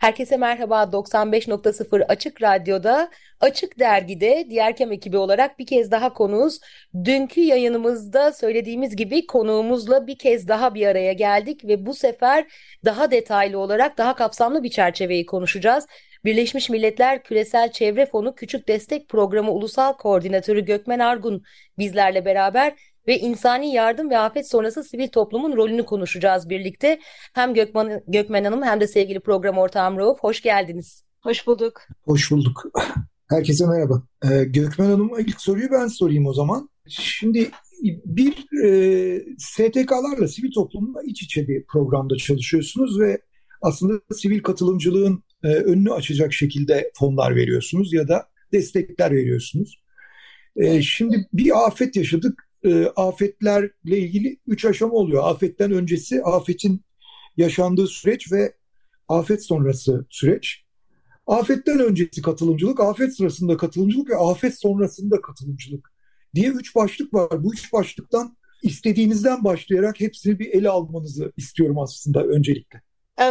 Herkese merhaba 95.0 Açık Radyo'da Açık Dergi'de Diğerkem ekibi olarak bir kez daha konuğuz. Dünkü yayınımızda söylediğimiz gibi konuğumuzla bir kez daha bir araya geldik ve bu sefer daha detaylı olarak daha kapsamlı bir çerçeveyi konuşacağız. Birleşmiş Milletler Küresel Çevre Fonu Küçük Destek Programı Ulusal Koordinatörü Gökmen Argun bizlerle beraber ve insani yardım ve afet sonrası sivil toplumun rolünü konuşacağız birlikte. Hem Gökmen, Gökmen Hanım hem de sevgili program ortağım Rauf hoş geldiniz. Hoş bulduk. Hoş bulduk. Herkese merhaba. Ee, Gökmen Hanım'a ilk soruyu ben sorayım o zaman. Şimdi bir e, STK'larla sivil toplumla iç içe bir programda çalışıyorsunuz ve aslında sivil katılımcılığın e, önünü açacak şekilde fonlar veriyorsunuz ya da destekler veriyorsunuz. E, şimdi bir afet yaşadık e, afetlerle ilgili üç aşama oluyor. Afetten öncesi, afetin yaşandığı süreç ve afet sonrası süreç. Afetten öncesi katılımcılık, afet sırasında katılımcılık ve afet sonrasında katılımcılık diye üç başlık var. Bu üç başlıktan istediğinizden başlayarak hepsini bir ele almanızı istiyorum aslında öncelikle.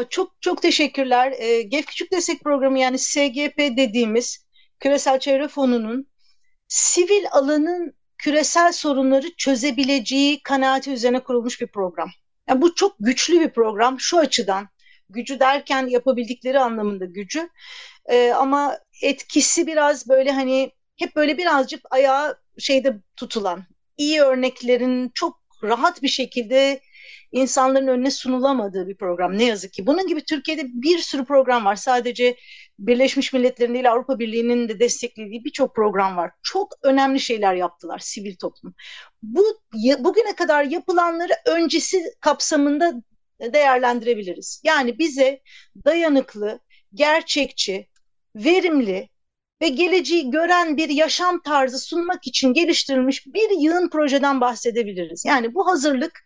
Çok çok teşekkürler. E, GEF Küçük Destek Programı yani SGP dediğimiz Küresel Çevre Fonu'nun sivil alanın küresel sorunları çözebileceği kanaati üzerine kurulmuş bir program. Yani bu çok güçlü bir program şu açıdan. Gücü derken yapabildikleri anlamında gücü. Ee, ama etkisi biraz böyle hani hep böyle birazcık ayağı şeyde tutulan, iyi örneklerin çok rahat bir şekilde insanların önüne sunulamadığı bir program ne yazık ki. Bunun gibi Türkiye'de bir sürü program var. Sadece Birleşmiş Milletler'in değil Avrupa Birliği'nin de desteklediği birçok program var. Çok önemli şeyler yaptılar sivil toplum. Bu bugüne kadar yapılanları öncesi kapsamında değerlendirebiliriz. Yani bize dayanıklı, gerçekçi, verimli ve geleceği gören bir yaşam tarzı sunmak için geliştirilmiş bir yığın projeden bahsedebiliriz. Yani bu hazırlık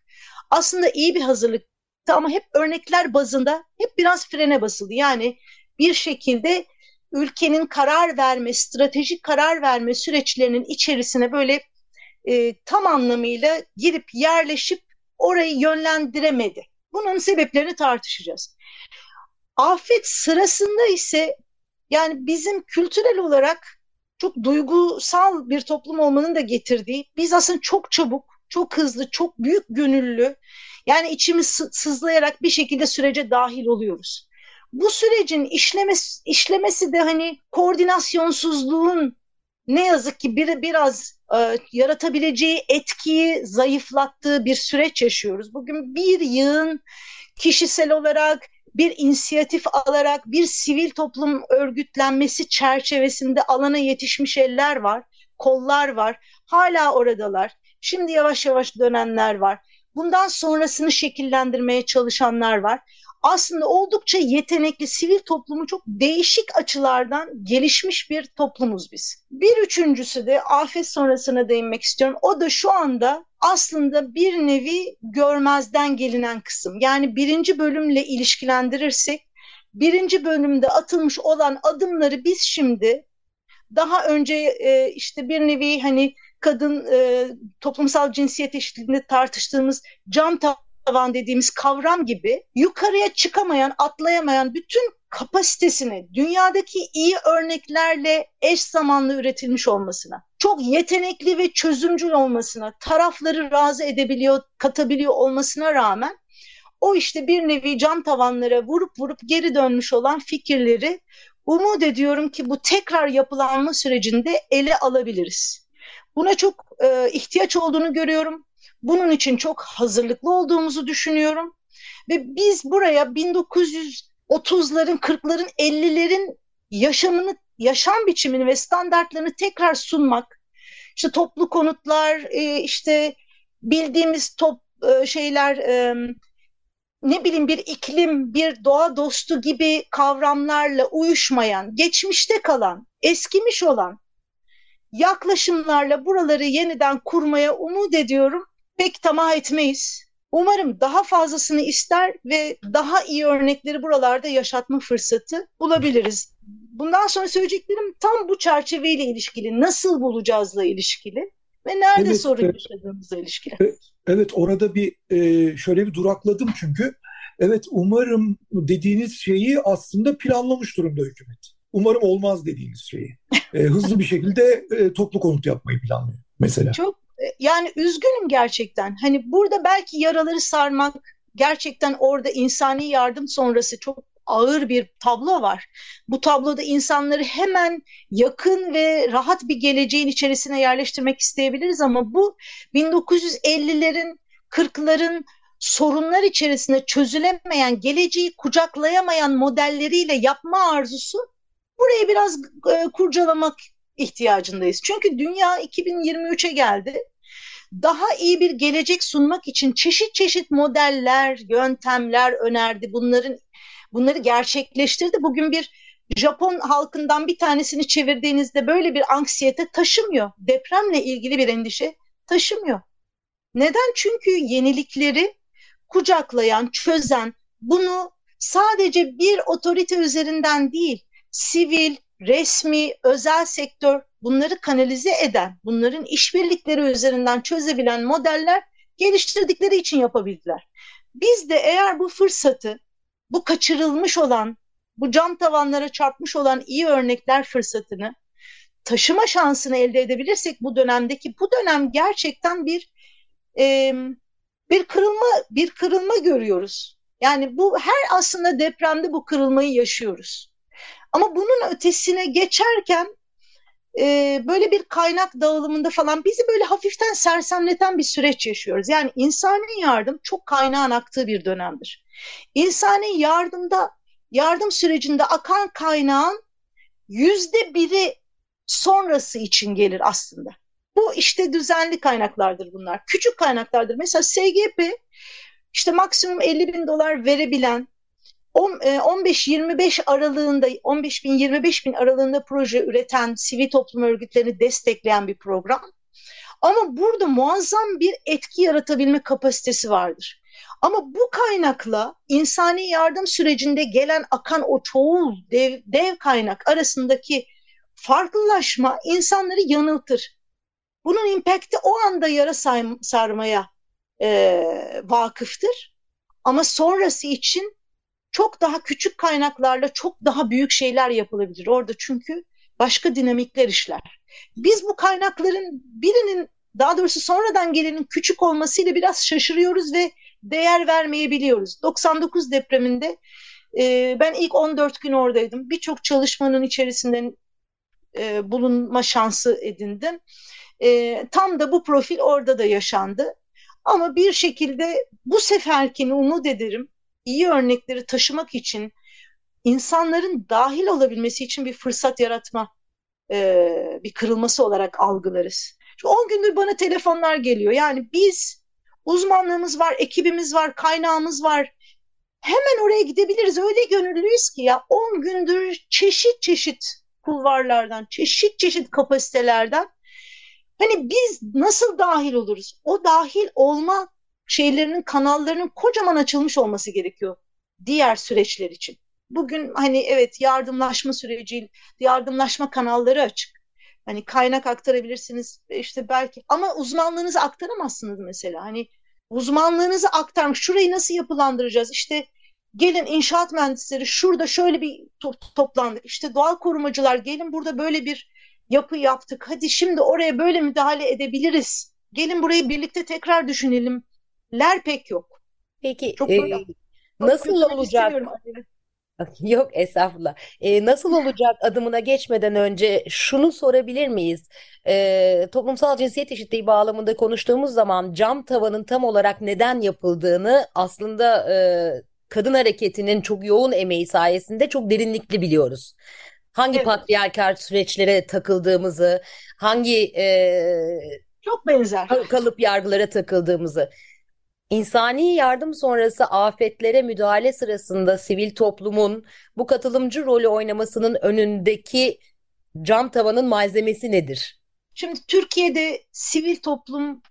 aslında iyi bir hazırlıktı ama hep örnekler bazında hep biraz frene basıldı. Yani bir şekilde ülkenin karar verme, stratejik karar verme süreçlerinin içerisine böyle e, tam anlamıyla girip yerleşip orayı yönlendiremedi. Bunun sebeplerini tartışacağız. Afet sırasında ise yani bizim kültürel olarak çok duygusal bir toplum olmanın da getirdiği biz aslında çok çabuk çok hızlı, çok büyük gönüllü. Yani içimiz sızlayarak bir şekilde sürece dahil oluyoruz. Bu sürecin işlemesi, işlemesi de hani koordinasyonsuzluğun ne yazık ki bir, biraz e, yaratabileceği etkiyi zayıflattığı bir süreç yaşıyoruz. Bugün bir yığın kişisel olarak bir inisiyatif alarak bir sivil toplum örgütlenmesi çerçevesinde alana yetişmiş eller var, kollar var. Hala oradalar. Şimdi yavaş yavaş dönenler var. Bundan sonrasını şekillendirmeye çalışanlar var. Aslında oldukça yetenekli sivil toplumu çok değişik açılardan gelişmiş bir toplumuz biz. Bir üçüncüsü de afet sonrasına değinmek istiyorum. O da şu anda aslında bir nevi görmezden gelinen kısım. Yani birinci bölümle ilişkilendirirsek birinci bölümde atılmış olan adımları biz şimdi daha önce e, işte bir nevi hani kadın e, toplumsal cinsiyet eşitliğinde tartıştığımız cam tavan dediğimiz kavram gibi yukarıya çıkamayan, atlayamayan bütün kapasitesini dünyadaki iyi örneklerle eş zamanlı üretilmiş olmasına, çok yetenekli ve çözümcül olmasına, tarafları razı edebiliyor, katabiliyor olmasına rağmen o işte bir nevi cam tavanlara vurup vurup geri dönmüş olan fikirleri umut ediyorum ki bu tekrar yapılanma sürecinde ele alabiliriz. Buna çok e, ihtiyaç olduğunu görüyorum. Bunun için çok hazırlıklı olduğumuzu düşünüyorum. Ve biz buraya 1930'ların, 40'ların, 50'lerin yaşamını, yaşam biçimini ve standartlarını tekrar sunmak, işte toplu konutlar, e, işte bildiğimiz top e, şeyler, e, ne bileyim bir iklim, bir doğa dostu gibi kavramlarla uyuşmayan, geçmişte kalan, eskimiş olan yaklaşımlarla buraları yeniden kurmaya umut ediyorum. Pek tamah etmeyiz. Umarım daha fazlasını ister ve daha iyi örnekleri buralarda yaşatma fırsatı bulabiliriz. Bundan sonra söyleyeceklerim tam bu çerçeveyle ilişkili, nasıl bulacağızla ilişkili ve nerede evet, sorun yaşadığımızla ilişkili. Evet orada bir e, şöyle bir durakladım çünkü Evet umarım dediğiniz şeyi aslında planlamış durumda hükümet. Umarım olmaz dediğiniz şeyi. E, hızlı bir şekilde e, toplu konut yapmayı planlıyor mesela. Çok e, yani üzgünüm gerçekten. Hani burada belki yaraları sarmak, gerçekten orada insani yardım sonrası çok ağır bir tablo var. Bu tabloda insanları hemen yakın ve rahat bir geleceğin içerisine yerleştirmek isteyebiliriz ama bu 1950'lerin, 40'ların sorunlar içerisinde çözülemeyen, geleceği kucaklayamayan modelleriyle yapma arzusu burayı biraz e, kurcalamak ihtiyacındayız. Çünkü dünya 2023'e geldi. Daha iyi bir gelecek sunmak için çeşit çeşit modeller, yöntemler önerdi. Bunların bunları gerçekleştirdi. Bugün bir Japon halkından bir tanesini çevirdiğinizde böyle bir anksiyete taşımıyor. Depremle ilgili bir endişe taşımıyor. Neden? Çünkü yenilikleri kucaklayan, çözen, bunu sadece bir otorite üzerinden değil, sivil, resmi, özel sektör bunları kanalize eden, bunların işbirlikleri üzerinden çözebilen modeller geliştirdikleri için yapabildiler. Biz de eğer bu fırsatı, bu kaçırılmış olan, bu cam tavanlara çarpmış olan iyi örnekler fırsatını taşıma şansını elde edebilirsek bu dönemdeki bu dönem gerçekten bir e, bir kırılma bir kırılma görüyoruz. Yani bu her aslında depremde bu kırılmayı yaşıyoruz. Ama bunun ötesine geçerken e, böyle bir kaynak dağılımında falan bizi böyle hafiften sersemleten bir süreç yaşıyoruz. Yani insani yardım çok kaynağın aktığı bir dönemdir. İnsani yardımda yardım sürecinde akan kaynağın yüzde biri sonrası için gelir aslında. Bu işte düzenli kaynaklardır bunlar. Küçük kaynaklardır. Mesela SGP işte maksimum 50 bin dolar verebilen 15-25 e, aralığında 15 bin 25 bin aralığında proje üreten sivil toplum örgütlerini destekleyen bir program. Ama burada muazzam bir etki yaratabilme kapasitesi vardır. Ama bu kaynakla insani yardım sürecinde gelen akan o çoğul dev, dev kaynak arasındaki farklılaşma insanları yanıltır. Bunun impact'i o anda yara sarmaya e, vakıftır. Ama sonrası için çok daha küçük kaynaklarla çok daha büyük şeyler yapılabilir orada çünkü başka dinamikler işler. Biz bu kaynakların birinin daha doğrusu sonradan gelenin küçük olmasıyla biraz şaşırıyoruz ve değer vermeyebiliyoruz. 99 depreminde e, ben ilk 14 gün oradaydım. Birçok çalışmanın içerisinde e, bulunma şansı edindim. E, tam da bu profil orada da yaşandı. Ama bir şekilde bu seferkini umut ederim iyi örnekleri taşımak için insanların dahil olabilmesi için bir fırsat yaratma e, bir kırılması olarak algılarız. Şu 10 gündür bana telefonlar geliyor. Yani biz uzmanlığımız var, ekibimiz var, kaynağımız var. Hemen oraya gidebiliriz. Öyle gönüllüyüz ki ya 10 gündür çeşit çeşit kulvarlardan, çeşit çeşit kapasitelerden hani biz nasıl dahil oluruz? O dahil olma şeylerinin kanallarının kocaman açılmış olması gerekiyor diğer süreçler için. Bugün hani evet yardımlaşma süreci, yardımlaşma kanalları açık. Hani kaynak aktarabilirsiniz işte belki ama uzmanlığınızı aktaramazsınız mesela. Hani uzmanlığınızı aktarmış. Şurayı nasıl yapılandıracağız? İşte gelin inşaat mühendisleri şurada şöyle bir to toplandık. İşte doğal korumacılar gelin burada böyle bir yapı yaptık. Hadi şimdi oraya böyle müdahale edebiliriz. Gelin burayı birlikte tekrar düşünelim ler pek yok. Peki Çok e, nasıl olacak? Yok estağfurullah. E, nasıl olacak adımına geçmeden önce şunu sorabilir miyiz? E, toplumsal cinsiyet eşitliği bağlamında konuştuğumuz zaman cam tavanın tam olarak neden yapıldığını aslında e, kadın hareketinin çok yoğun emeği sayesinde çok derinlikli biliyoruz. Hangi evet. patriarkal süreçlere takıldığımızı, hangi e, çok benzer kalıp yargılara takıldığımızı. İnsani yardım sonrası afetlere müdahale sırasında sivil toplumun bu katılımcı rolü oynamasının önündeki cam tavanın malzemesi nedir? Şimdi Türkiye'de sivil toplum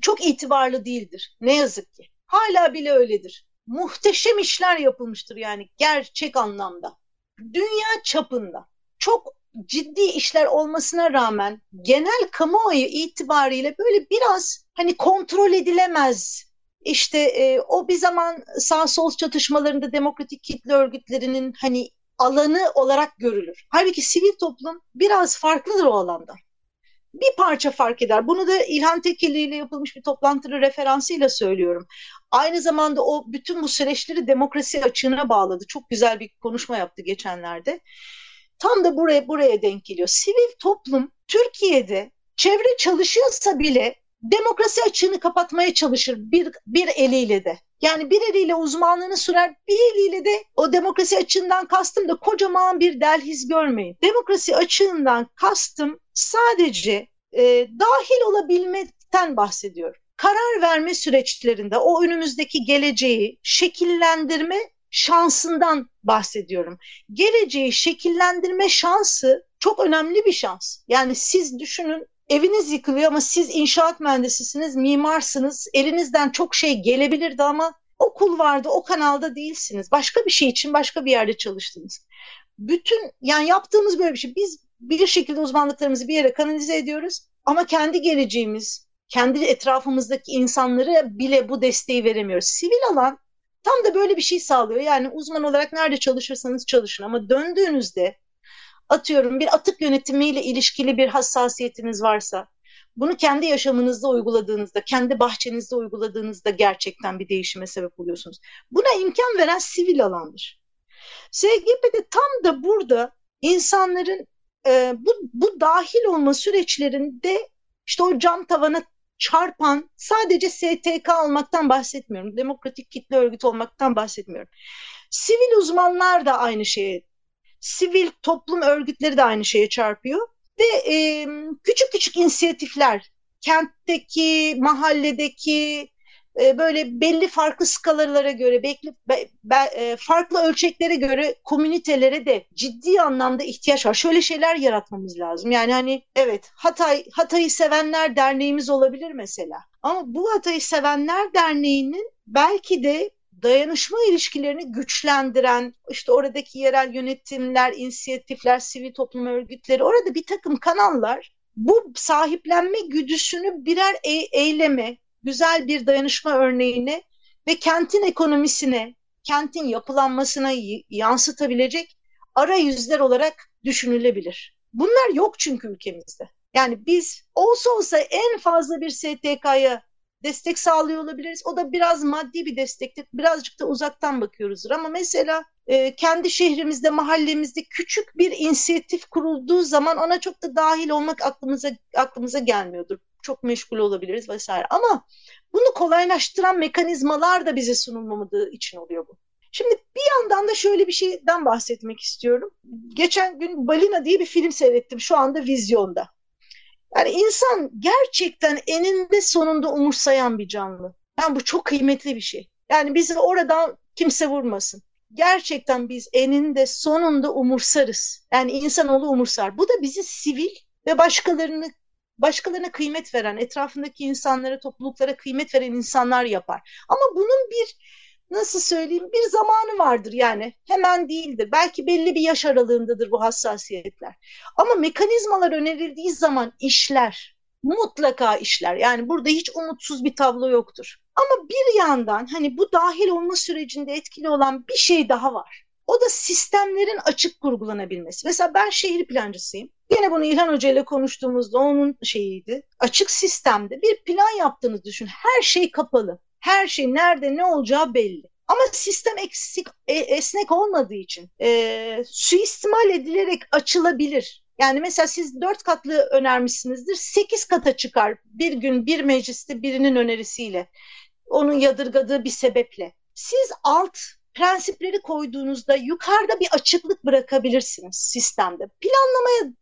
çok itibarlı değildir. Ne yazık ki. Hala bile öyledir. Muhteşem işler yapılmıştır yani gerçek anlamda. Dünya çapında çok ciddi işler olmasına rağmen genel kamuoyu itibariyle böyle biraz hani kontrol edilemez İşte e, o bir zaman sağ sol çatışmalarında demokratik kitle örgütlerinin hani alanı olarak görülür. Halbuki sivil toplum biraz farklıdır o alanda. Bir parça fark eder. Bunu da İlhan Tekeli ile yapılmış bir toplantılı referansıyla söylüyorum. Aynı zamanda o bütün bu süreçleri demokrasi açığına bağladı. Çok güzel bir konuşma yaptı geçenlerde. Tam da buraya buraya denk geliyor. Sivil toplum Türkiye'de çevre çalışıyorsa bile demokrasi açığını kapatmaya çalışır bir, bir eliyle de. Yani bir eliyle uzmanlığını sürer, bir eliyle de o demokrasi açığından kastım da kocaman bir delhiz görmeyin. Demokrasi açığından kastım sadece e, dahil olabilmekten bahsediyorum. Karar verme süreçlerinde o önümüzdeki geleceği şekillendirme şansından bahsediyorum. Geleceği şekillendirme şansı çok önemli bir şans. Yani siz düşünün eviniz yıkılıyor ama siz inşaat mühendisisiniz, mimarsınız. Elinizden çok şey gelebilirdi ama okul vardı, o kanalda değilsiniz. Başka bir şey için başka bir yerde çalıştınız. Bütün yani yaptığımız böyle bir şey. Biz bir şekilde uzmanlıklarımızı bir yere kanalize ediyoruz ama kendi geleceğimiz, kendi etrafımızdaki insanları bile bu desteği veremiyoruz. Sivil alan tam da böyle bir şey sağlıyor. Yani uzman olarak nerede çalışırsanız çalışın ama döndüğünüzde atıyorum bir atık yönetimiyle ilişkili bir hassasiyetiniz varsa bunu kendi yaşamınızda uyguladığınızda, kendi bahçenizde uyguladığınızda gerçekten bir değişime sebep oluyorsunuz. Buna imkan veren sivil alandır. SGP'de tam da burada insanların e, bu, bu dahil olma süreçlerinde işte o cam tavana çarpan sadece STK olmaktan bahsetmiyorum. Demokratik kitle örgütü olmaktan bahsetmiyorum. Sivil uzmanlar da aynı şeye sivil toplum örgütleri de aynı şeye çarpıyor. Ve e, küçük küçük inisiyatifler, kentteki, mahalledeki, e, böyle belli farklı skalalara göre, belli, be, be, e, farklı ölçeklere göre komünitelere de ciddi anlamda ihtiyaç var. Şöyle şeyler yaratmamız lazım. Yani hani evet Hatay Hatay'ı sevenler derneğimiz olabilir mesela. Ama bu Hatay'ı sevenler derneğinin belki de dayanışma ilişkilerini güçlendiren işte oradaki yerel yönetimler, inisiyatifler, sivil toplum örgütleri orada bir takım kanallar bu sahiplenme güdüsünü birer e eyleme, güzel bir dayanışma örneğine ve kentin ekonomisine, kentin yapılanmasına yansıtabilecek arayüzler olarak düşünülebilir. Bunlar yok çünkü ülkemizde. Yani biz olsa olsa en fazla bir STK'ya destek sağlıyor olabiliriz. O da biraz maddi bir destektir. Birazcık da uzaktan bakıyoruzdur. Ama mesela e, kendi şehrimizde, mahallemizde küçük bir inisiyatif kurulduğu zaman ona çok da dahil olmak aklımıza aklımıza gelmiyordur. Çok meşgul olabiliriz vesaire. Ama bunu kolaylaştıran mekanizmalar da bize sunulmadığı için oluyor bu. Şimdi bir yandan da şöyle bir şeyden bahsetmek istiyorum. Geçen gün Balina diye bir film seyrettim. Şu anda vizyonda. Yani insan gerçekten eninde sonunda umursayan bir canlı. Yani bu çok kıymetli bir şey. Yani bizi oradan kimse vurmasın. Gerçekten biz eninde sonunda umursarız. Yani insanoğlu umursar. Bu da bizi sivil ve başkalarını başkalarına kıymet veren, etrafındaki insanlara, topluluklara kıymet veren insanlar yapar. Ama bunun bir nasıl söyleyeyim bir zamanı vardır yani hemen değildir. Belki belli bir yaş aralığındadır bu hassasiyetler. Ama mekanizmalar önerildiği zaman işler mutlaka işler. Yani burada hiç umutsuz bir tablo yoktur. Ama bir yandan hani bu dahil olma sürecinde etkili olan bir şey daha var. O da sistemlerin açık kurgulanabilmesi. Mesela ben şehir plancısıyım. Yine bunu İlhan Hoca ile konuştuğumuzda onun şeyiydi. Açık sistemde bir plan yaptığını düşün. Her şey kapalı. Her şey nerede ne olacağı belli. Ama sistem eksik, e, esnek olmadığı için e, suistimal edilerek açılabilir. Yani mesela siz dört katlı önermişsinizdir, sekiz kata çıkar bir gün bir mecliste birinin önerisiyle. Onun yadırgadığı bir sebeple. Siz alt prensipleri koyduğunuzda yukarıda bir açıklık bırakabilirsiniz sistemde. Planlamaya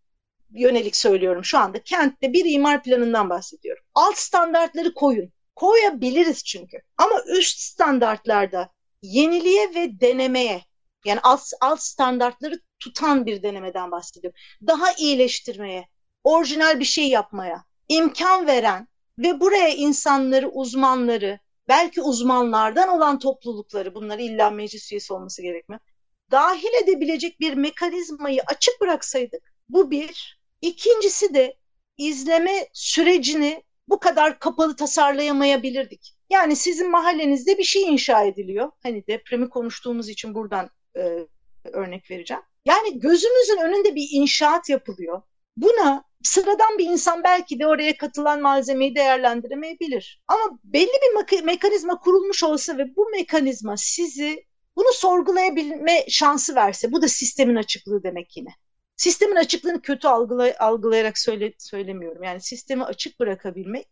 yönelik söylüyorum şu anda. Kentte bir imar planından bahsediyorum. Alt standartları koyun. Koyabiliriz çünkü. Ama üst standartlarda yeniliğe ve denemeye yani alt, alt standartları tutan bir denemeden bahsediyorum. Daha iyileştirmeye, orijinal bir şey yapmaya imkan veren ve buraya insanları, uzmanları, belki uzmanlardan olan toplulukları, bunları illa meclis üyesi olması gerekmiyor, dahil edebilecek bir mekanizmayı açık bıraksaydık bu bir. İkincisi de izleme sürecini bu kadar kapalı tasarlayamayabilirdik. Yani sizin mahallenizde bir şey inşa ediliyor. Hani depremi konuştuğumuz için buradan e, örnek vereceğim. Yani gözümüzün önünde bir inşaat yapılıyor. Buna sıradan bir insan belki de oraya katılan malzemeyi değerlendiremeyebilir. Ama belli bir mekanizma kurulmuş olsa ve bu mekanizma sizi bunu sorgulayabilme şansı verse, bu da sistemin açıklığı demek yine. Sistemin açıklığını kötü algılay algılayarak söyle söylemiyorum. Yani sistemi açık bırakabilmek,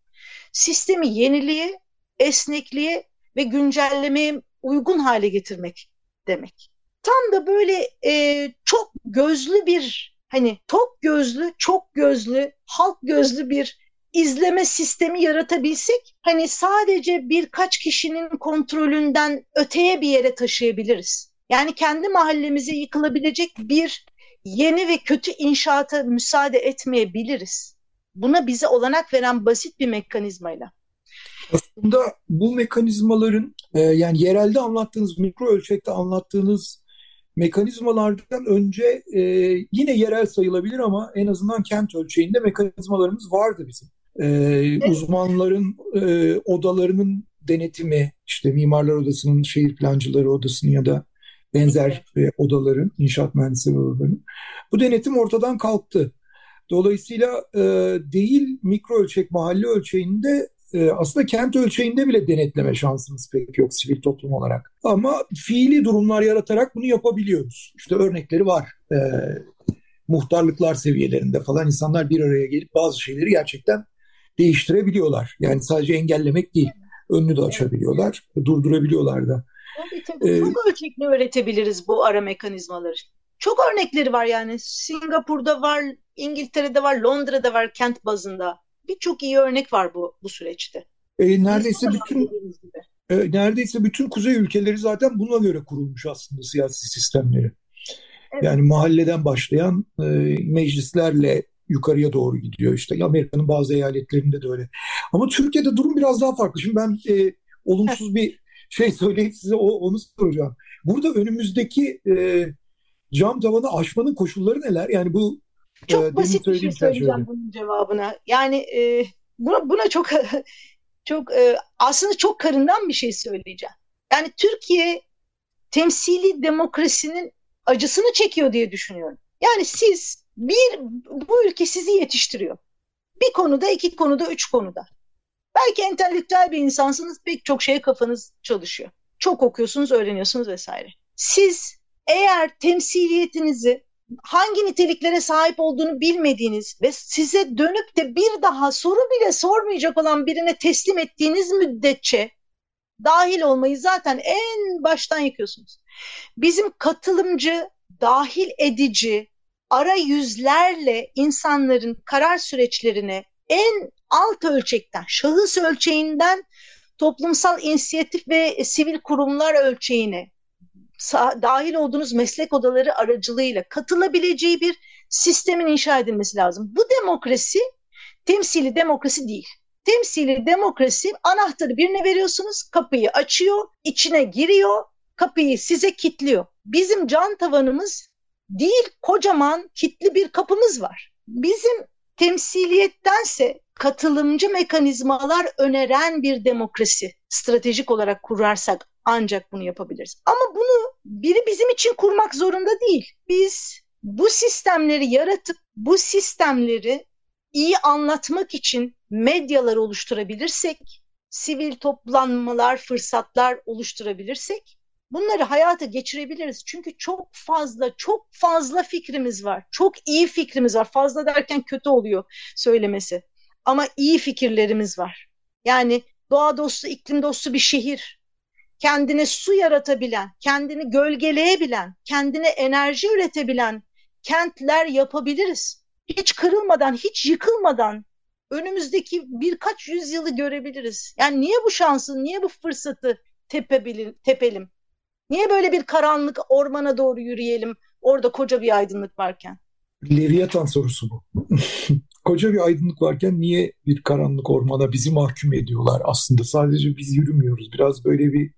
sistemi yeniliğe, esnekliğe ve güncellemeye uygun hale getirmek demek. Tam da böyle e, çok gözlü bir hani tok gözlü, çok gözlü, halk gözlü bir izleme sistemi yaratabilsek hani sadece birkaç kişinin kontrolünden öteye bir yere taşıyabiliriz. Yani kendi mahallemize yıkılabilecek bir yeni ve kötü inşaata müsaade etmeyebiliriz. Buna bize olanak veren basit bir mekanizmayla. Aslında bu mekanizmaların e, yani yerelde anlattığınız, mikro ölçekte anlattığınız mekanizmalardan önce e, yine yerel sayılabilir ama en azından kent ölçeğinde mekanizmalarımız vardı bizim. E, evet. Uzmanların e, odalarının denetimi, işte mimarlar odasının, şehir plancıları odasının ya da benzer e, odaların, inşaat mühendisleri odalarının. Bu denetim ortadan kalktı. Dolayısıyla e, değil mikro ölçek, mahalle ölçeğinde e, aslında kent ölçeğinde bile denetleme şansımız pek yok sivil toplum olarak. Ama fiili durumlar yaratarak bunu yapabiliyoruz. İşte örnekleri var. E, muhtarlıklar seviyelerinde falan insanlar bir araya gelip bazı şeyleri gerçekten değiştirebiliyorlar. Yani sadece engellemek değil, önünü de açabiliyorlar, durdurabiliyorlar da. Tabii tabii. Ee, Çok ölçekli öğretebiliriz bu ara mekanizmaları. Çok örnekleri var yani. Singapur'da var, İngiltere'de var, Londra'da var kent bazında birçok iyi örnek var bu bu süreçte. E, neredeyse bütün e, neredeyse bütün kuzey ülkeleri zaten buna göre kurulmuş aslında siyasi sistemleri. Evet. Yani mahalleden başlayan e, meclislerle yukarıya doğru gidiyor. İşte Amerika'nın bazı eyaletlerinde de öyle. Ama Türkiye'de durum biraz daha farklı. Şimdi ben e, olumsuz bir şey söyleyip size o, onu soracağım. Burada önümüzdeki e, cam tavanı aşmanın koşulları neler? Yani bu çok ee, basit bir şey söyleyeceğim bunun cevabına. Yani e, buna, buna çok çok e, aslında çok karından bir şey söyleyeceğim. Yani Türkiye temsili demokrasinin acısını çekiyor diye düşünüyorum. Yani siz bir bu ülke sizi yetiştiriyor. Bir konuda, iki konuda, üç konuda. Belki entelektüel bir insansınız, pek çok şeye kafanız çalışıyor. Çok okuyorsunuz, öğreniyorsunuz vesaire. Siz eğer temsiliyetinizi hangi niteliklere sahip olduğunu bilmediğiniz ve size dönüp de bir daha soru bile sormayacak olan birine teslim ettiğiniz müddetçe dahil olmayı zaten en baştan yıkıyorsunuz. Bizim katılımcı, dahil edici, ara yüzlerle insanların karar süreçlerine en alt ölçekten, şahıs ölçeğinden toplumsal inisiyatif ve sivil kurumlar ölçeğine dahil olduğunuz meslek odaları aracılığıyla katılabileceği bir sistemin inşa edilmesi lazım. Bu demokrasi temsili demokrasi değil. Temsili demokrasi anahtarı birine veriyorsunuz, kapıyı açıyor, içine giriyor, kapıyı size kilitliyor. Bizim can tavanımız değil, kocaman kitli bir kapımız var. Bizim temsiliyettense katılımcı mekanizmalar öneren bir demokrasi stratejik olarak kurarsak ancak bunu yapabiliriz. Ama bunu biri bizim için kurmak zorunda değil. Biz bu sistemleri yaratıp bu sistemleri iyi anlatmak için medyalar oluşturabilirsek, sivil toplanmalar, fırsatlar oluşturabilirsek bunları hayata geçirebiliriz. Çünkü çok fazla, çok fazla fikrimiz var. Çok iyi fikrimiz var. Fazla derken kötü oluyor söylemesi. Ama iyi fikirlerimiz var. Yani doğa dostu, iklim dostu bir şehir, kendine su yaratabilen, kendini gölgeleyebilen, kendine enerji üretebilen kentler yapabiliriz. Hiç kırılmadan, hiç yıkılmadan önümüzdeki birkaç yüzyılı görebiliriz. Yani niye bu şansı, niye bu fırsatı tepebilim, tepelim? Niye böyle bir karanlık ormana doğru yürüyelim orada koca bir aydınlık varken? Leviathan sorusu bu. koca bir aydınlık varken niye bir karanlık ormana bizi mahkum ediyorlar? Aslında sadece biz yürümüyoruz. Biraz böyle bir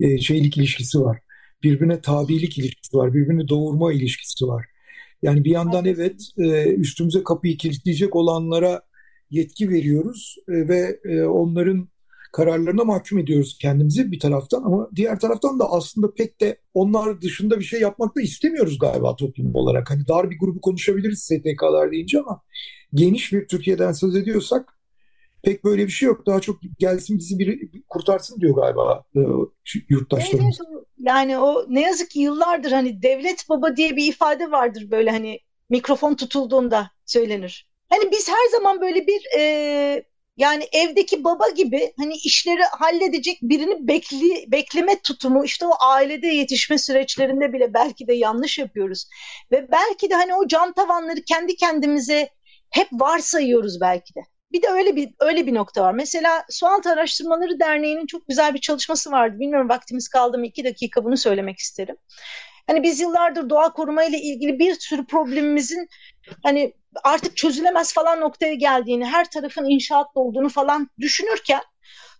e, şeylik ilişkisi var. Birbirine tabilik ilişkisi var. Birbirine doğurma ilişkisi var. Yani bir yandan evet e, üstümüze kapıyı kilitleyecek olanlara yetki veriyoruz e, ve e, onların kararlarına mahkum ediyoruz kendimizi bir taraftan ama diğer taraftan da aslında pek de onlar dışında bir şey yapmak da istemiyoruz galiba toplum olarak. Hani dar bir grubu konuşabiliriz STK'lar deyince ama geniş bir Türkiye'den söz ediyorsak pek böyle bir şey yok. Daha çok gelsin bizi biri kurtarsın diyor galiba e, yurttaşlarımız. Evet, yani o ne yazık ki yıllardır hani devlet baba diye bir ifade vardır böyle hani mikrofon tutulduğunda söylenir. Hani biz her zaman böyle bir e, yani evdeki baba gibi hani işleri halledecek birini bekli, bekleme tutumu işte o ailede yetişme süreçlerinde bile belki de yanlış yapıyoruz. Ve belki de hani o cam tavanları kendi kendimize hep varsayıyoruz belki de. Bir de öyle bir öyle bir nokta var. Mesela Sualtı Araştırmaları Derneği'nin çok güzel bir çalışması vardı. Bilmiyorum vaktimiz kaldı mı? iki dakika bunu söylemek isterim. Hani biz yıllardır doğa koruma ile ilgili bir sürü problemimizin hani artık çözülemez falan noktaya geldiğini, her tarafın inşaatlı olduğunu falan düşünürken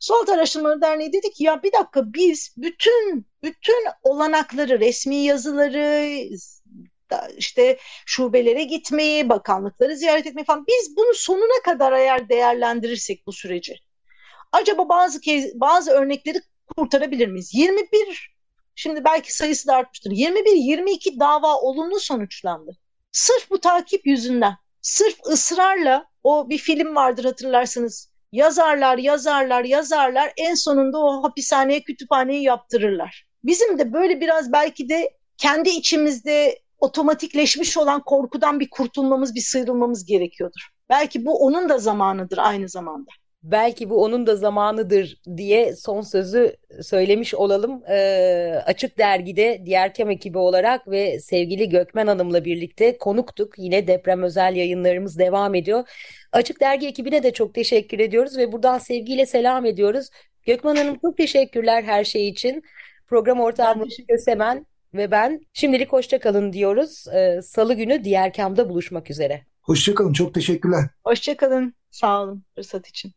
Sualtı Araştırmaları Derneği dedi ki ya bir dakika biz bütün bütün olanakları, resmi yazıları, işte şubelere gitmeyi, bakanlıkları ziyaret etmeyi falan biz bunu sonuna kadar eğer değerlendirirsek bu süreci acaba bazı kez, bazı örnekleri kurtarabilir miyiz? 21 şimdi belki sayısı da artmıştır. 21-22 dava olumlu sonuçlandı. Sırf bu takip yüzünden. Sırf ısrarla o bir film vardır hatırlarsınız. Yazarlar, yazarlar, yazarlar en sonunda o hapishaneye, kütüphaneyi yaptırırlar. Bizim de böyle biraz belki de kendi içimizde otomatikleşmiş olan korkudan bir kurtulmamız, bir sıyrılmamız gerekiyordur. Belki bu onun da zamanıdır aynı zamanda. Belki bu onun da zamanıdır diye son sözü söylemiş olalım. Ee, Açık Dergi'de Diğerkem ekibi olarak ve sevgili Gökmen Hanım'la birlikte konuktuk. Yine deprem özel yayınlarımız devam ediyor. Açık Dergi ekibine de çok teşekkür ediyoruz ve buradan sevgiyle selam ediyoruz. Gökmen Hanım çok teşekkürler her şey için. Program ortağım Kösemen ve ben şimdilik hoşça kalın diyoruz. Ee, Salı günü diğer kamda buluşmak üzere. Hoşça kalın. Çok teşekkürler. Hoşça kalın. Sağ olun fırsat için.